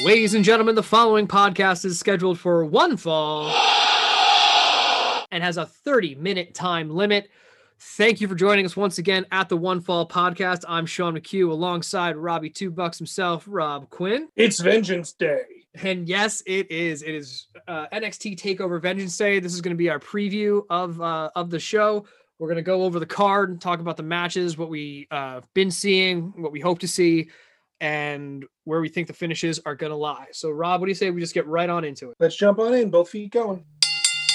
Ladies and gentlemen, the following podcast is scheduled for one fall and has a 30 minute time limit. Thank you for joining us once again at the One Fall podcast. I'm Sean McHugh alongside Robbie Two Bucks himself, Rob Quinn. It's Vengeance Day. And yes, it is. It is uh, NXT Takeover Vengeance Day. This is going to be our preview of uh, of the show. We're going to go over the card and talk about the matches, what we uh, been seeing, what we hope to see, and where we think the finishes are going to lie. So, Rob, what do you say we just get right on into it? Let's jump on in. Both feet going.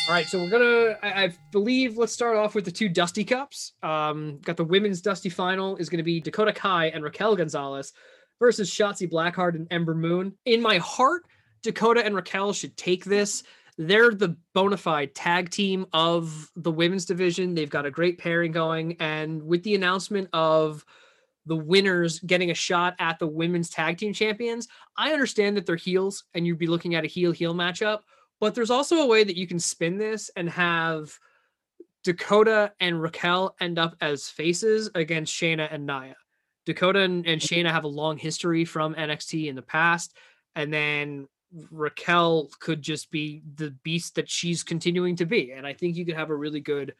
All right, so we're gonna. I, I believe let's start off with the two Dusty Cups. Um, got the women's Dusty final is going to be Dakota Kai and Raquel Gonzalez versus Shotzi Blackheart and Ember Moon. In my heart, Dakota and Raquel should take this. They're the bona fide tag team of the women's division. They've got a great pairing going, and with the announcement of the winners getting a shot at the women's tag team champions, I understand that they're heels, and you'd be looking at a heel heel matchup but there's also a way that you can spin this and have Dakota and Raquel end up as faces against Shayna and Nia. Dakota and, and Shayna have a long history from NXT in the past. And then Raquel could just be the beast that she's continuing to be. And I think you could have a really good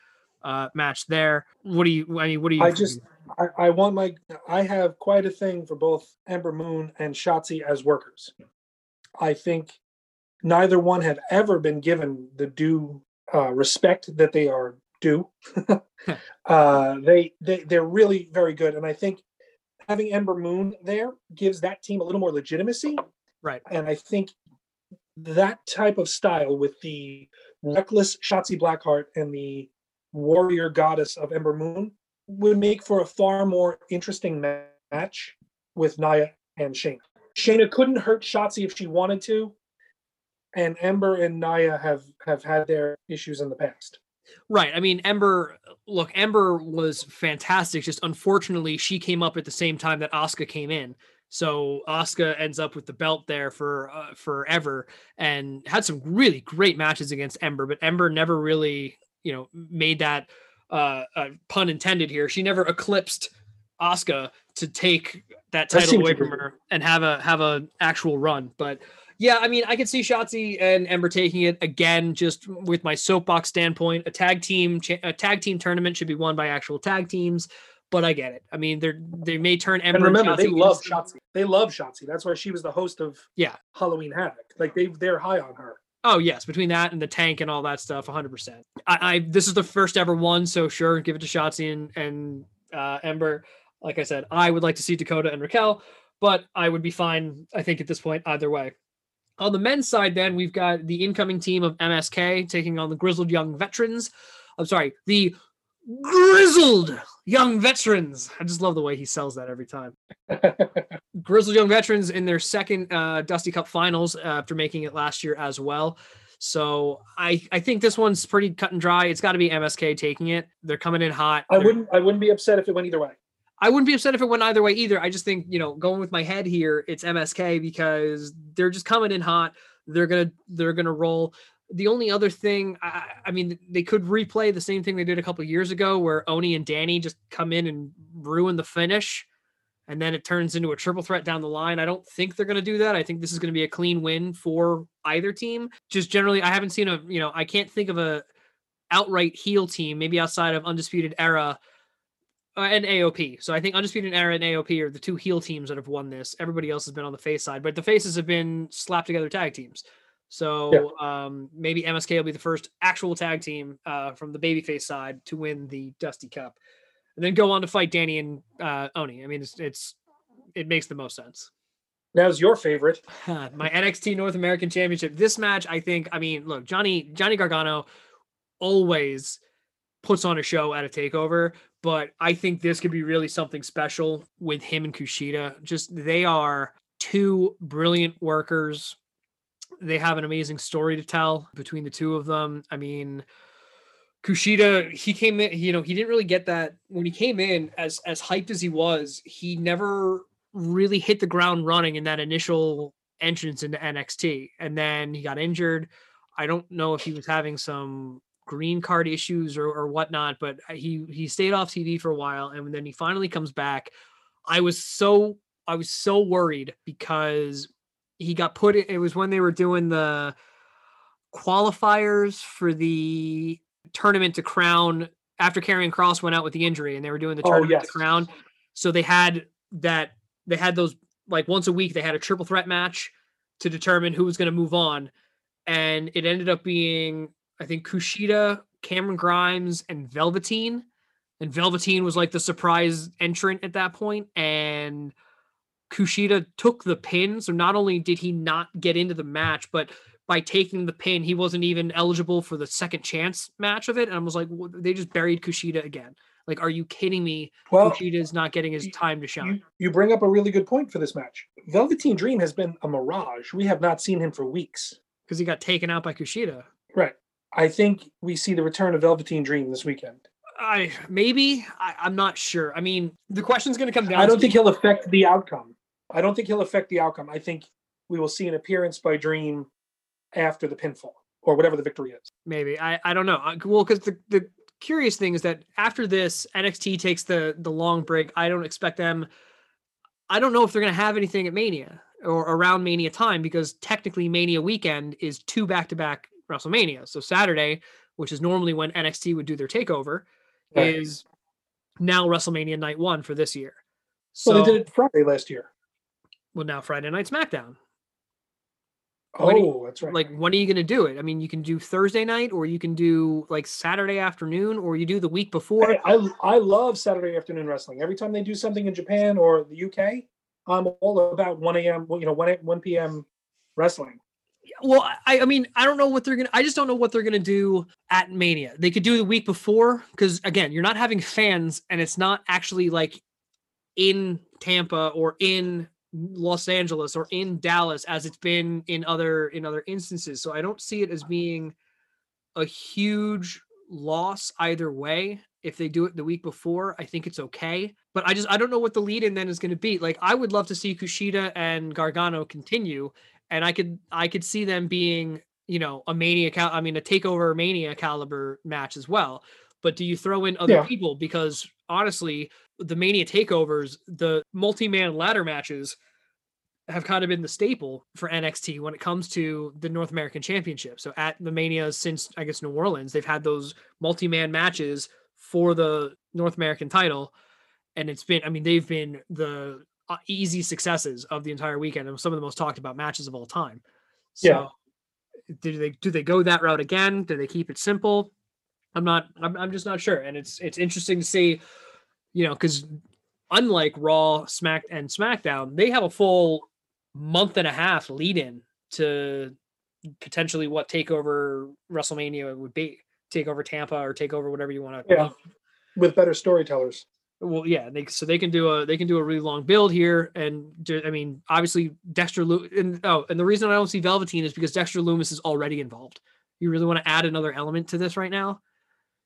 uh, match there. What do you, I mean, what do you? I just, I, I want my, I have quite a thing for both Ember Moon and Shotzi as workers. I think neither one have ever been given the due uh, respect that they are due. uh, they they they're really very good, and I think having Ember Moon there gives that team a little more legitimacy. Right, and I think that type of style with the reckless Shotzi Blackheart and the warrior goddess of Ember Moon would make for a far more interesting match with Nia and Shayna. Shayna couldn't hurt Shotzi if she wanted to, and Ember and Nia have have had their issues in the past. Right. I mean, Ember. Look, Ember was fantastic. Just unfortunately, she came up at the same time that Asuka came in. So Asuka ends up with the belt there for uh, forever, and had some really great matches against Ember. But Ember never really, you know, made that uh, uh, pun intended here. She never eclipsed Asuka to take that title away from her and have a have a actual run. But yeah, I mean, I could see Shotzi and Ember taking it again. Just with my soapbox standpoint, a tag team a tag team tournament should be won by actual tag teams. But I get it. I mean, they're they may turn Ember. And remember, they love Shotzi. They love Shotzi. That's why she was the host of yeah Halloween Havoc. Like they they're high on her. Oh yes, between that and the tank and all that stuff, 100. percent I, I this is the first ever one, so sure, give it to Shotzi and and uh, Ember. Like I said, I would like to see Dakota and Raquel, but I would be fine. I think at this point, either way. On the men's side, then we've got the incoming team of MSK taking on the grizzled young veterans. I'm sorry, the grizzled young veterans. I just love the way he sells that every time. grizzled young veterans in their second uh, Dusty Cup finals after making it last year as well. So I I think this one's pretty cut and dry. It's got to be MSK taking it. They're coming in hot. I wouldn't I wouldn't be upset if it went either way. I wouldn't be upset if it went either way either. I just think, you know, going with my head here, it's MSK because they're just coming in hot. They're gonna they're gonna roll. The only other thing, I, I mean, they could replay the same thing they did a couple years ago, where Oney and Danny just come in and ruin the finish, and then it turns into a triple threat down the line. I don't think they're gonna do that. I think this is gonna be a clean win for either team. Just generally, I haven't seen a, you know, I can't think of a outright heel team, maybe outside of Undisputed Era uh, and AOP. So I think Undisputed Era and AOP are the two heel teams that have won this. Everybody else has been on the face side, but the faces have been slapped together tag teams. So yeah. um, maybe MSK will be the first actual tag team uh, from the babyface side to win the Dusty Cup, and then go on to fight Danny and uh, Oney. I mean, it's, it's it makes the most sense. Now's your favorite, my NXT North American Championship. This match, I think. I mean, look, Johnny Johnny Gargano always puts on a show at a takeover, but I think this could be really something special with him and Kushida. Just they are two brilliant workers. They have an amazing story to tell between the two of them. I mean, Kushida, he came in, you know, he didn't really get that when he came in as as hyped as he was, he never really hit the ground running in that initial entrance into NXT. And then he got injured. I don't know if he was having some green card issues or, or whatnot, but he he stayed off TV for a while, and then he finally comes back. I was so I was so worried because he got put. in- It was when they were doing the qualifiers for the tournament to crown after Karrion Kross went out with the injury, and they were doing the Oh, tournament yes. to crown. So they had that. They had those like once a week. They had a triple threat match to determine who was going to move on, and it ended up being I think Kushida, Cameron Grimes, and Velveteen. And Velveteen was like the surprise entrant at that point, and Kushida took the pin. So not only did he not get into the match, but by taking the pin, he wasn't even eligible for the second chance match of it. And I was like, "Wha- they just buried Kushida again. Like, are you kidding me? Well, Kushida is not getting his time to shine. you, you bring up a really good point for this match. Velveteen Dream has been a mirage. We have not seen him for weeks. because he got taken out by Kushida. Right. I think we see the return of Velveteen Dream this weekend. I maybe I, I'm not sure. I mean, the question's going to come down. I don't think he'll affect the outcome. I don't think he'll affect the outcome. I think we will see an appearance by Dream after the pinfall or whatever the victory is. maybe I I don't know. Uh, Well, because the the curious thing is that after this, NXT takes the the long break. I don't expect them. I don't know if they're going to have anything at Mania or around Mania time because technically Mania weekend is two back to back WrestleMania. So Saturday, which is normally when NXT would do their takeover, Right. is now WrestleMania night one for this year. So Well, they did it Friday last year. Well now Friday night SmackDown. Do you- Oh, that's right. like when are you going to do it i mean you can do thursday night or you can do like saturday afternoon or you do the week before Hey, I I love Saturday afternoon wrestling. Every time they do something in Japan or the UK, I'm all about 1 a.m. well, You know, 1 1 p.m. wrestling. well i i mean i don't know what they're gonna i just don't know what they're gonna do at mania they could do the week before because again you're not having fans and it's not actually like in tampa or in los angeles or in dallas as it's been in other in other instances. So i don't see it as uh-huh. being a huge loss either way. If they do it the week before i think it's okay. But i just i don't know what the lead in then is going to be. Like i would love to see kushida and gargano continue and i could i could see them being you know a mania cal- i mean a takeover mania caliber match as well. But do you throw in other Yeah. people? Because honestly the mania takeovers the multi-man ladder matches have kind of been the staple for NXT when it comes to the North American Championship. So at the Mania since I guess New Orleans, they've had those multi-man matches for the North American title, and it's been I mean they've been the uh, easy successes of the entire weekend and some of the most talked about matches of all time. So Yeah. do they do they go that route again? Do they keep it simple? I'm not I'm, I'm just not sure, and it's it's interesting to see, you know, because unlike Raw, Smack, and SmackDown, they have a full month and a half lead in to potentially what takeover WrestleMania would be. Take over Tampa or take over whatever you want to. Yeah. With better storytellers. Well, yeah, they, so they can do a they can do a really long build here, and I mean, obviously Dexter Lu- and oh, and the reason I don't see Velveteen is because Dexter Lumis is already involved. You really want to add another element to this right now?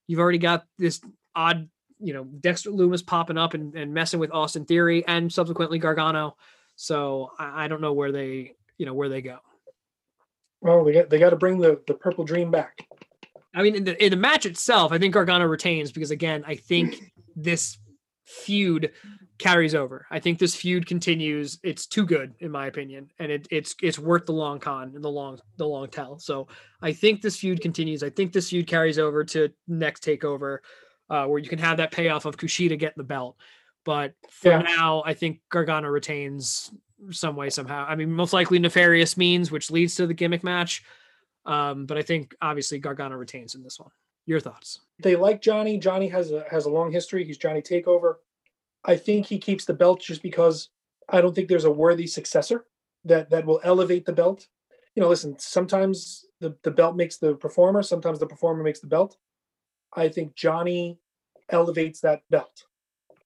You've already got this odd, you know, Dexter Lumis popping up and, and messing with Austin Theory and subsequently Gargano. So I, I don't know where they, you know, where they go. Well, they got they got to bring the the purple dream back. I mean, in the, in the match itself, I think Gargano retains because again, I think this feud carries over. I think this feud continues. It's too good, in my opinion, and it, it's it's worth the long con and the long the long tell. So I think this feud continues. I think this feud carries over to next takeover, uh, where you can have that payoff of Kushida getting the belt. But for Yeah. now, I think Gargano retains some way somehow. I mean, most likely nefarious means, which leads to the gimmick match. Um, but I think obviously Gargano retains in this one. Your thoughts? They like Johnny. Johnny has a has a long history. He's Johnny Takeover. I think he keeps the belt just because I don't think there's a worthy successor that that will elevate the belt. You know, listen, sometimes the, the belt makes the performer, sometimes the performer makes the belt. I think Johnny elevates that belt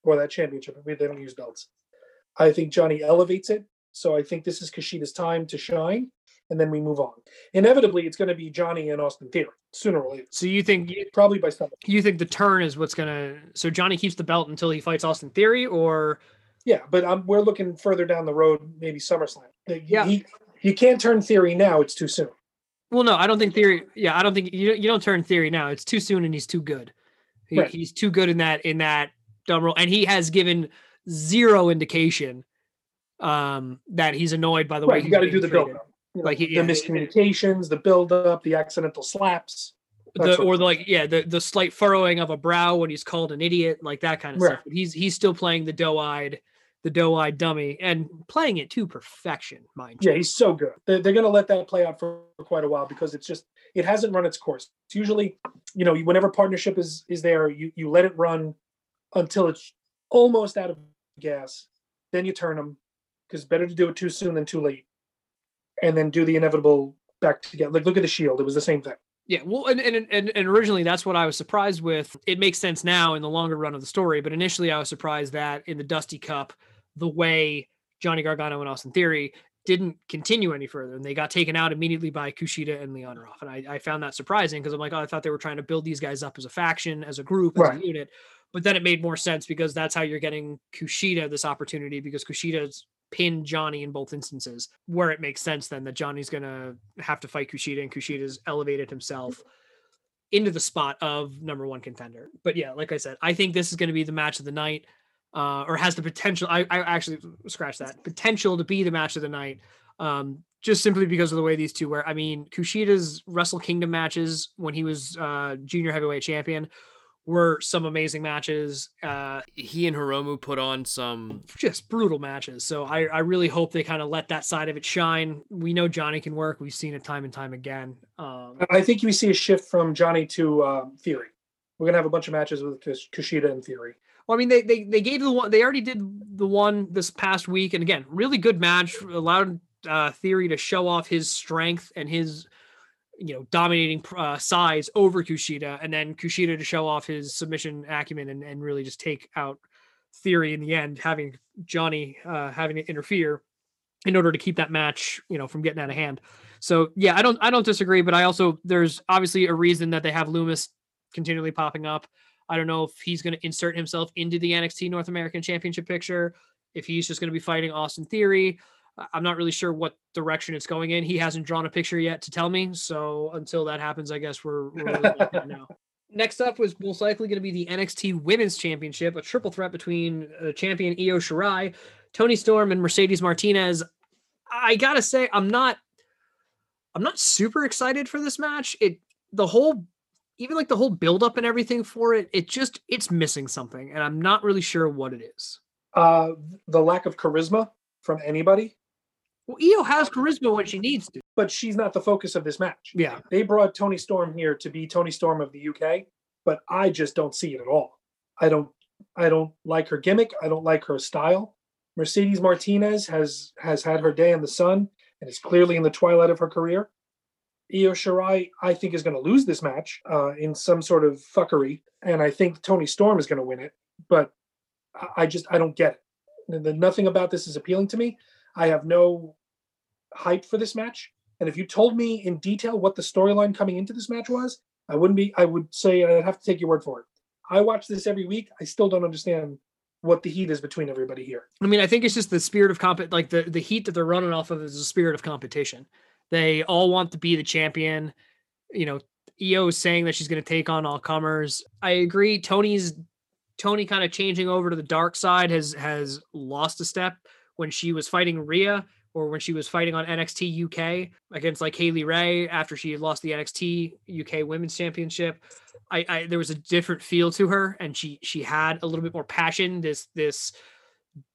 or that championship. They don't use belts. I think Johnny elevates it. So I think this is Kushida's time to shine, and then we move on. Inevitably, it's going to be Johnny and Austin Theory sooner or later, So you think probably by summer. you think the turn is what's gonna? So Johnny keeps the belt until he fights Austin Theory, or Yeah, but um, we're looking further down the road, maybe SummerSlam. Yeah. he, you can't turn Theory now; it's too soon. Well, no, I don't think Theory. Yeah, I don't think you you don't turn Theory now. It's too soon, and he's too good. He, Right. He's too good in that in that dumb role, and he has given zero indication um, that he's annoyed by the right, way you got to do the build up. You know, Like, he- the yeah, miscommunications, the build up, the accidental slaps. the or the, like yeah the the slight furrowing of a brow when he's called an idiot like that kind of Right. stuff but he's he's still playing the doe-eyed the doe-eyed dummy and playing it to perfection mind you Yeah, he's so good. They're, they're going to let that play out for quite a while because it's just it hasn't run its course. It's usually, you know, whenever partnership is is there, you you let it run until it's almost out of gas, then you turn them because better to do it too soon than too late, and then do the inevitable back together. Like look at the Shield; it was the same thing. yeah well and, and and and originally that's what i was surprised with it makes sense now in the longer run of the story but initially i was surprised that in the dusty cup the way johnny gargano and austin theory didn't continue any further and they got taken out immediately by kushida and leon ruff and i, I found that surprising because i'm like oh i thought they were trying to build these guys up as a faction as a group as Right. a unit but then it made more sense because that's how you're getting kushida this opportunity because kushida's pinned johnny in both instances where it makes sense then that johnny's gonna have to fight kushida and kushida's elevated himself into the spot of number one contender but yeah like i said i think this is going to be the match of the night uh, or has the potential. I, I actually scratch that potential to be the match of the night, um, just simply because of the way these two were. I mean, Kushida's Wrestle Kingdom matches when he was uh, junior heavyweight champion were some amazing matches, uh, He and Hiromu put on some just brutal matches. So I, I really hope they kind of let that side of it shine. We know Johnny can work. We've seen it time and time again. Um, I think we see a shift from Johnny to uh, Theory. We're gonna have a bunch of matches with Kushida and Theory. Well, I mean, they they they gave the one. They already did the one this past week, and again, really good match. Allowed uh, Theory to show off his strength and his, you know, dominating uh, size over Kushida, and then Kushida to show off his submission acumen and and really just take out Theory in the end, having Johnny uh, having to interfere in order to keep that match, you know, from getting out of hand. So yeah, I don't I don't disagree, but I also there's obviously a reason that they have Lumis continually popping up. I don't know if he's going to insert himself into the NXT North American Championship picture, if he's just going to be fighting Austin Theory. I'm not really sure what direction it's going in. He hasn't drawn a picture yet to tell me. So until that happens, I guess we're, we're really now. Next up was most likely going to be the NXT Women's Championship, a triple threat between uh, champion Io Shirai, Toni Storm, and Mercedes Martinez. I gotta say, I'm not, I'm not super excited for this match. It the whole even like the whole build up and everything for it, it just it's missing something, and I'm not really sure what it is. Uh, the lack of charisma from anybody, Well, Io has charisma when she needs to. but she's not the focus of this match. Yeah, They brought Toni Storm here to be Toni Storm of the UK, but I just don't see it at all. I don't I don't like her gimmick. I don't like her style. Mercedes Martinez has has had her day in the sun and is clearly in the twilight of her career. Io Shirai, I think, is going to lose this match uh, in some sort of fuckery, and I think Toni Storm is going to win it. But I- just I don't get it. Nothing about this is appealing to me. I have no hype for this match. And if you told me in detail what the storyline coming into this match was, I wouldn't be. I would say I'd have to take your word for it. I watch this every week. I still don't understand what the heat is between everybody here. I mean, I think it's just the spirit of comp, like the the heat that they're running off of is the spirit of competition. They all want to be the champion. You know, Io is saying that she's going to take on all comers. I agree. Toni's Toni kind of changing over to the dark side has has lost a step when she was fighting Rhea or when she was fighting on NXT UK against like Kay Lee Ray after she had lost the NXT UK Women's Championship. I, I there was a different feel to her and she she had a little bit more passion this this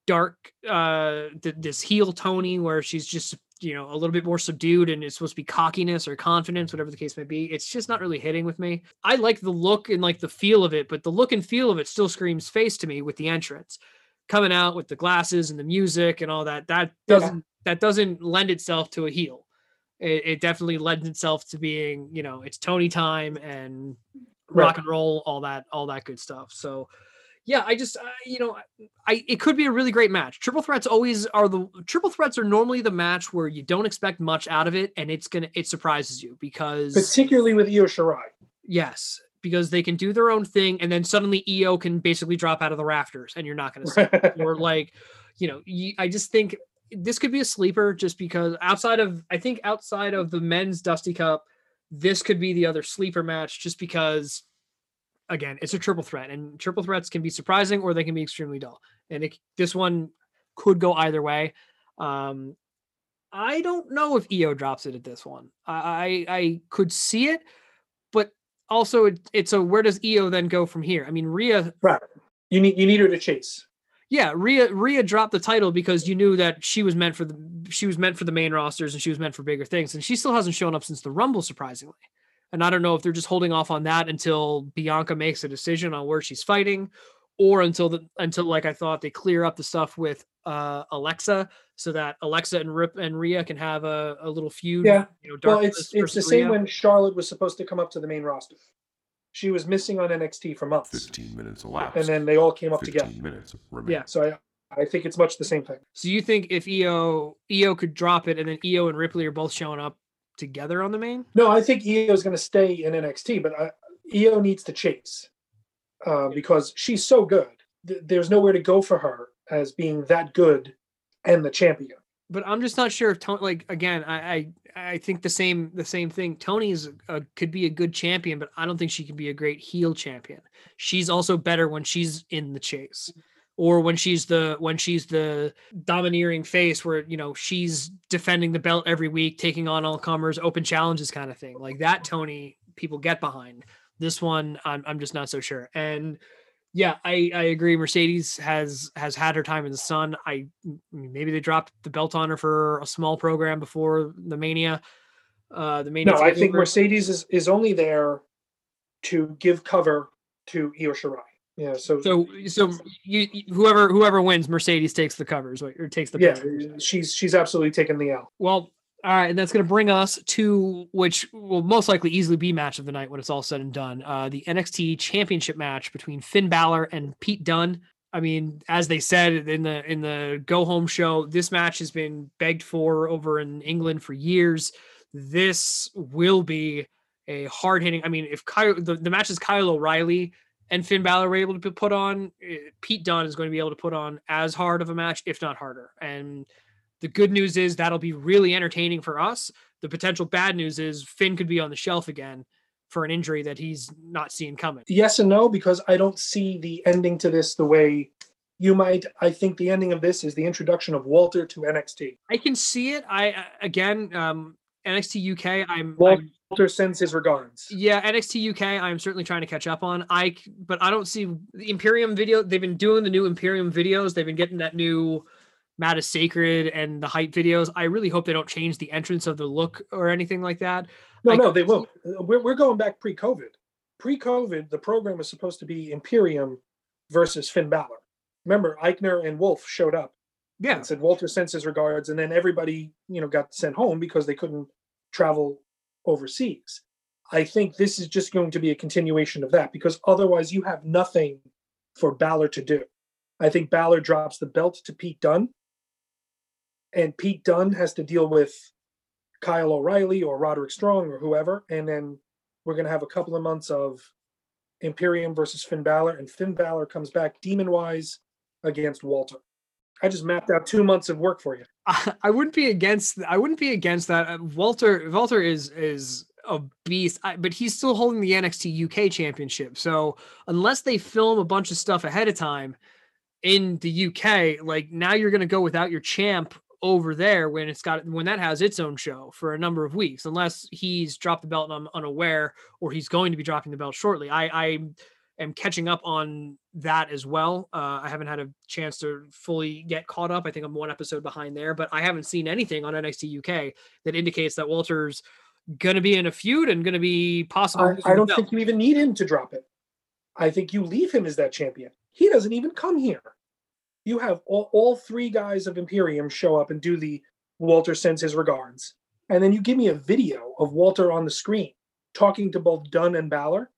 dark uh th- this heel Toni where she's just you know a little bit more subdued and it's supposed to be cockiness or confidence whatever the case may be it's just not really hitting with me. I like the look and like the feel of it but the look and feel of it still screams face to me with the entrance. Coming out with the glasses and the music and all that that doesn't that doesn't lend itself to a heel. It, it definitely lends itself to being you know it's toni time and Right. rock and roll all that all that good stuff. So yeah i just uh, you know I it could be a really great match. Triple threats always are the triple threats are normally the match where you don't expect much out of it and it's gonna it surprises you because Particularly with Io Shirai. yes, because they can do their own thing and then suddenly Io can basically drop out of the rafters and you're not gonna see or like you know you, I just think this could be a sleeper just because outside of I think outside of the men's Dusty Cup, this could be the other sleeper match just because again it's a triple threat and triple threats can be surprising or they can be extremely dull and it, this one could go either way Um, I don't know if Io drops it at this one. I I, I could see it, but also it, it's a where does Io then go from here? I mean, Rhea, Right. You need you need her to chase. yeah, Rhea Rhea dropped the title because you knew that she was meant for the she was meant for the main rosters and she was meant for bigger things, and she still hasn't shown up since the Rumble, surprisingly. And I don't know if they're just holding off on that until Bianca makes a decision on where she's fighting, or until the until like I thought they clear up the stuff with uh Alexa so that Alexa and Rip and Rhea can have a, a little feud. Yeah. You know, Well, it's it's the versus same when Charlotte was supposed to come up to the main roster. She was missing on NXT for months, 15 minutes elapsed. and then they all came up 15 together. minutes remain. Yeah. So I I think it's much the same thing. So you think if Io Io could drop it and then Io and Ripley are both showing up together on the main? No, I think Io is going to stay in NXT, but I, Io needs to chase uh, because she's so good. Th- There's nowhere to go for her as being that good and the champion. But I'm just not sure if Toni. Like again, I I, I think the same the same thing. Toni's a, could be a good champion, but I don't think she can be a great heel champion. She's also better when she's in the chase, or when she's the when she's the domineering face, where you know she's defending the belt every week, taking on all comers, open challenges, kind of thing. Like that, Toni people get behind. This one, I'm I'm just not so sure. And yeah, I I agree. Mercedes has has had her time in the sun. i maybe they dropped the belt on her for a small program before the Mania. Uh, the Mania. No, I think. Mercedes is, is only there to give cover to Io Shirai. Yeah, so, So so you whoever whoever wins, Mercedes takes the covers or takes the yeah, she's she's absolutely taken the L. Well, all right, and that's going to bring us to which will most likely easily be match of the night when it's all said and done. Uh, the NXT Championship match between Finn Balor and Pete Dunne. I mean, as they said in the in the go home show, this match has been begged for over in England for years. This will be a hard hitting. I mean, if Kyle, the, the match is Kyle O'Reilly and Finn Balor were able to put on, eh, Pete Dunne is going to be able to put on as hard of a match, if not harder. And the good news is that'll be really entertaining for us. The potential bad news is Finn could be on the shelf again for an injury that he's not seeing coming. Yes and no, because I don't see the ending to this the way you might. I think the ending of this is the introduction of Walter to NXT. I can see it. I I- again, um, NXT UK. I'm, Wal- I'm Walter sends his regards. yeah, NXT UK. I'm certainly trying to catch up on. I but I don't see the Imperium video. They've been doing the new Imperium videos. They've been getting that new Mat is Sacred and the hype videos. I really hope they don't change the entrance of the look or anything like that. No, I no, they won't. We're, we're going back pre-COVID. Pre-COVID, the program was supposed to be Imperium versus Finn Balor. Remember, Aichner and Wolfe showed up Yeah, and said Walter sends his regards, and then everybody, you know, got sent home because they couldn't travel overseas. I think this is just going to be a continuation of that because otherwise you have nothing for Balor to do. I think Balor drops the belt to Pete Dunne, and Pete Dunne has to deal with Kyle O'Reilly or Roderick Strong or whoever, and then we're going to have a couple of months of Imperium versus Finn Balor, and Finn Balor comes back demon wise against Walter. I just mapped out two months of work for you. I, wouldn't be against. I wouldn't be against that. Uh, Walter Walter is is a beast, I, but he's still holding the NXT UK Championship. So unless they film a bunch of stuff ahead of time in the UK, like now you're going to go without your champ over there when it's got when that has its own show for a number of weeks, unless he's dropped the belt and I'm unaware, or he's going to be dropping the belt shortly. I I am catching up on that as well. Uh, I haven't had a chance to fully get caught up. I think I'm one episode behind there, but I haven't seen anything on NXT UK that indicates that Walter's going to be in a feud and going to be possible. I, I don't think you even need him to drop it. I think you leave him as that champion. He doesn't even come here. You have all, all three guys of Imperium show up and do the Walter sends his regards. And then you give me a video of Walter on the screen talking to both Dunne and Balor.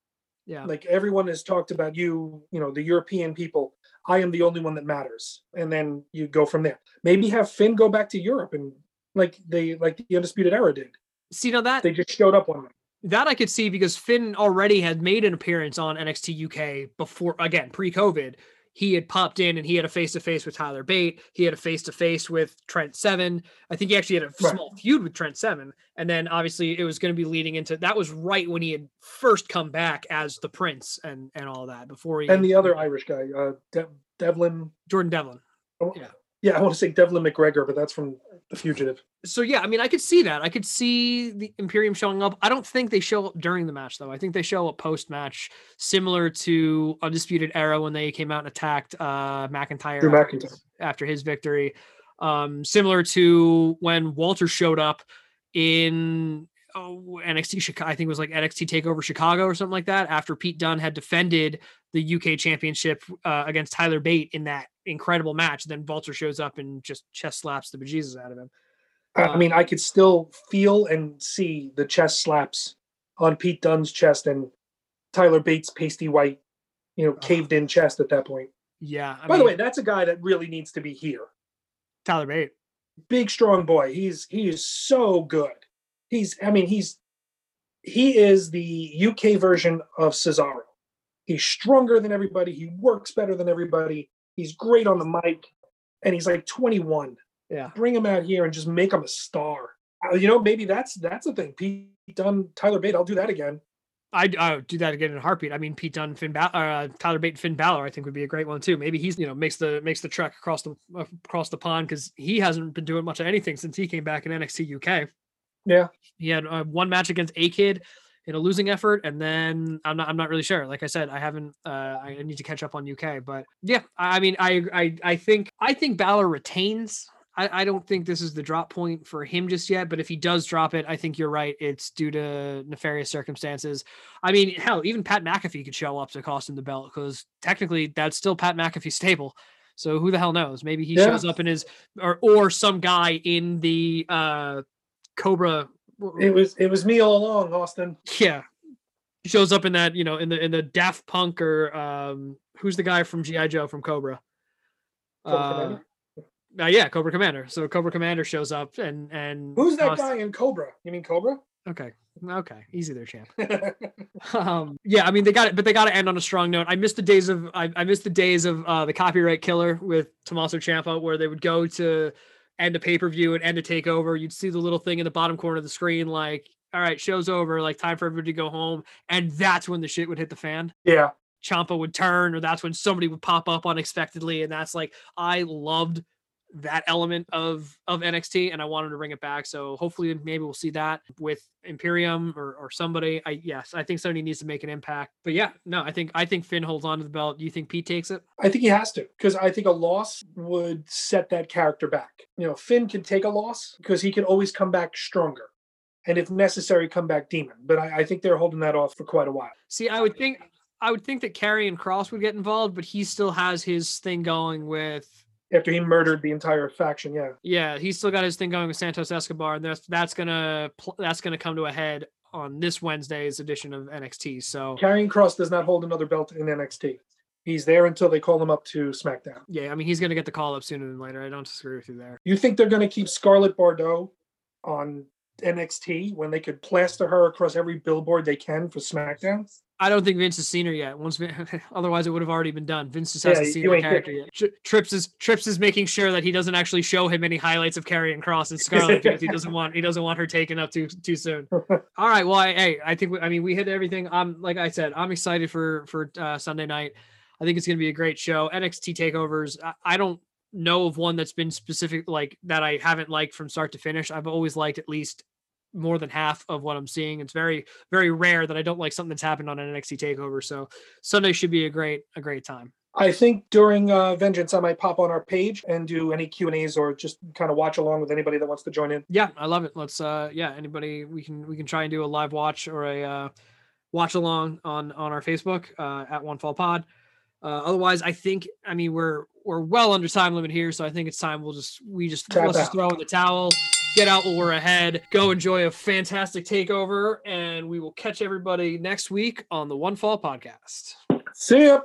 Yeah. Like everyone has talked about you, you know, the European people. I am the only one that matters. And then you go from there. Maybe have Finn go back to Europe and like they like the Undisputed Era did. See now that They just showed up one night. that I could see because Finn already had made an appearance on NXT UK before again pre-COVID. He had popped in and he had a face to face with Tyler Bate. He had a face to face with Trent Seven. I think he actually had a Right. small feud with Trent Seven. And then obviously it was going to be leading into that was right when he had first come back as the Prince and and all that before he And the other Irish guy, uh, De- Devlin Jordan Devlin. Oh, Yeah. Yeah, I want to say Devlin McGregor, but that's from The Fugitive. So yeah, I mean, I could see that. I could see the Imperium showing up. I don't think they show up during the match though. I think they show up post match, similar to Undisputed Era when they came out and attacked uh, McIntyre, after, McIntyre. his, after his victory. Um, similar to when Walter showed up in oh, NXT Chicago. I think it was like NXT Takeover Chicago or something like that. After Pete Dunne had defended the UK Championship uh, against Tyler Bate in that incredible match, then Walter shows up and just chest slaps the bejesus out of him. I Uh, mean, I could still feel and see the chest slaps on Pete Dunne's chest and Tyler Bates' pasty white, you know, caved in chest at that point. Yeah. I By the way, that's a guy that really needs to be here. Tyler Bates. Big strong boy. He's he is so good. He's I mean, he's he is the UK version of Cesaro. He's stronger than everybody. He works better than everybody. He's great on the mic, and he's like 21. Yeah. Bring him out here and just make him a star. Uh, You know, maybe that's that's the thing. Pete Dunne, Tyler Bate. I'll do that again. I'd, I would do that again in a heartbeat. I mean, Pete Dunne, Finn Bal- uh, Tyler Bate, and Finn Balor, I think would be a great one too. Maybe he's you know makes the makes the trek across the uh, across the pond because he hasn't been doing much of anything since he came back in NXT UK. Yeah. He had uh, one match against A Kid in a losing effort, and then I'm not I'm not really sure. Like I said, I haven't uh, I need to catch up on UK, but yeah, I mean, I I I think I think Balor retains. I, I don't think this is the drop point for him just yet, but if he does drop it, I think you're right. It's due to nefarious circumstances. I mean, hell, even Pat McAfee could show up to cost him the belt because technically that's still Pat McAfee's stable. So who the hell knows? Maybe he Yeah. shows up in his or or some guy in the uh Cobra. It was it was me all along, Austin. Yeah, he shows up in that you know in the in the Daft Punk or um who's the guy from GI Joe from Cobra? Cobra Uh, uh, yeah, Cobra Commander. So Cobra Commander shows up and and Who's that costs- guy in Cobra? You mean Cobra? Okay, okay, easy there, champ. um yeah i mean they got it but they got to end on a strong note i missed the days of i, I missed the days of uh the copyright killer with tommaso ciampa where they would go to end a pay-per-view and end a takeover you'd see the little thing in the bottom corner of the screen like all right show's over like time for everybody to go home and that's when the shit would hit the fan yeah. Ciampa would turn, or that's when somebody would pop up unexpectedly, and that's like I loved that element of of NXT, and I wanted to bring it back. So hopefully, maybe we'll see that with Imperium or or somebody. I yes, I think somebody needs to make an impact. But yeah, no, I think I think Finn holds on to the belt. Do you think Pete takes it? I think he has to because I think a loss would set that character back. You know, Finn can take a loss because he can always come back stronger, and if necessary, come back demon. But I, I think they're holding that off for quite a while. See, I would think I would think that Karrion Kross would get involved, but he still has his thing going with After he murdered the entire faction, yeah. Yeah, he's still got his thing going with Santos Escobar, and that's that's gonna that's gonna come to a head on this Wednesday's edition of NXT. So Karrion Kross does not hold another belt in NXT. He's there until they call him up to SmackDown. yeah, I mean he's gonna get the call up sooner than later. I don't disagree with you there. You think they're going to keep Scarlett Bordeaux on NXT when they could plaster her across every billboard they can for SmackDown? I don't think Vince has seen her yet. Once, otherwise it would have already been done. Vince just hasn't seen the character yet. Tri- Trips is Trips is making sure that he doesn't actually show him any highlights of Karrion Kross and Scarlett because he doesn't want he doesn't want her taken up too too soon. All right, well, I, hey, I think we, I mean we hit everything. I'm like I said, I'm excited for for uh, Sunday night. I think it's going to be a great show. NXT takeovers. I, I don't know of one that's been specific like that I haven't liked from start to finish. I've always liked at least more than half of what I'm seeing. It's very very rare that I don't like something that's happened on an NXT takeover. So Sunday should be a great a great time. I think during uh, Vengeance, I might pop on our page and do any Q and A's or just kind of watch along with anybody that wants to join in. Yeah, I love it. Let's uh yeah, anybody we can we can try and do a live watch or a uh watch along on on our Facebook uh at One Fall Pod. Uh, otherwise, I think I mean we're we're well under time limit here, so I think it's time we'll just we just Tap let's just throw in the towel, get out while we're ahead, go enjoy a fantastic takeover, and we will catch everybody next week on the One Fall Podcast. See ya.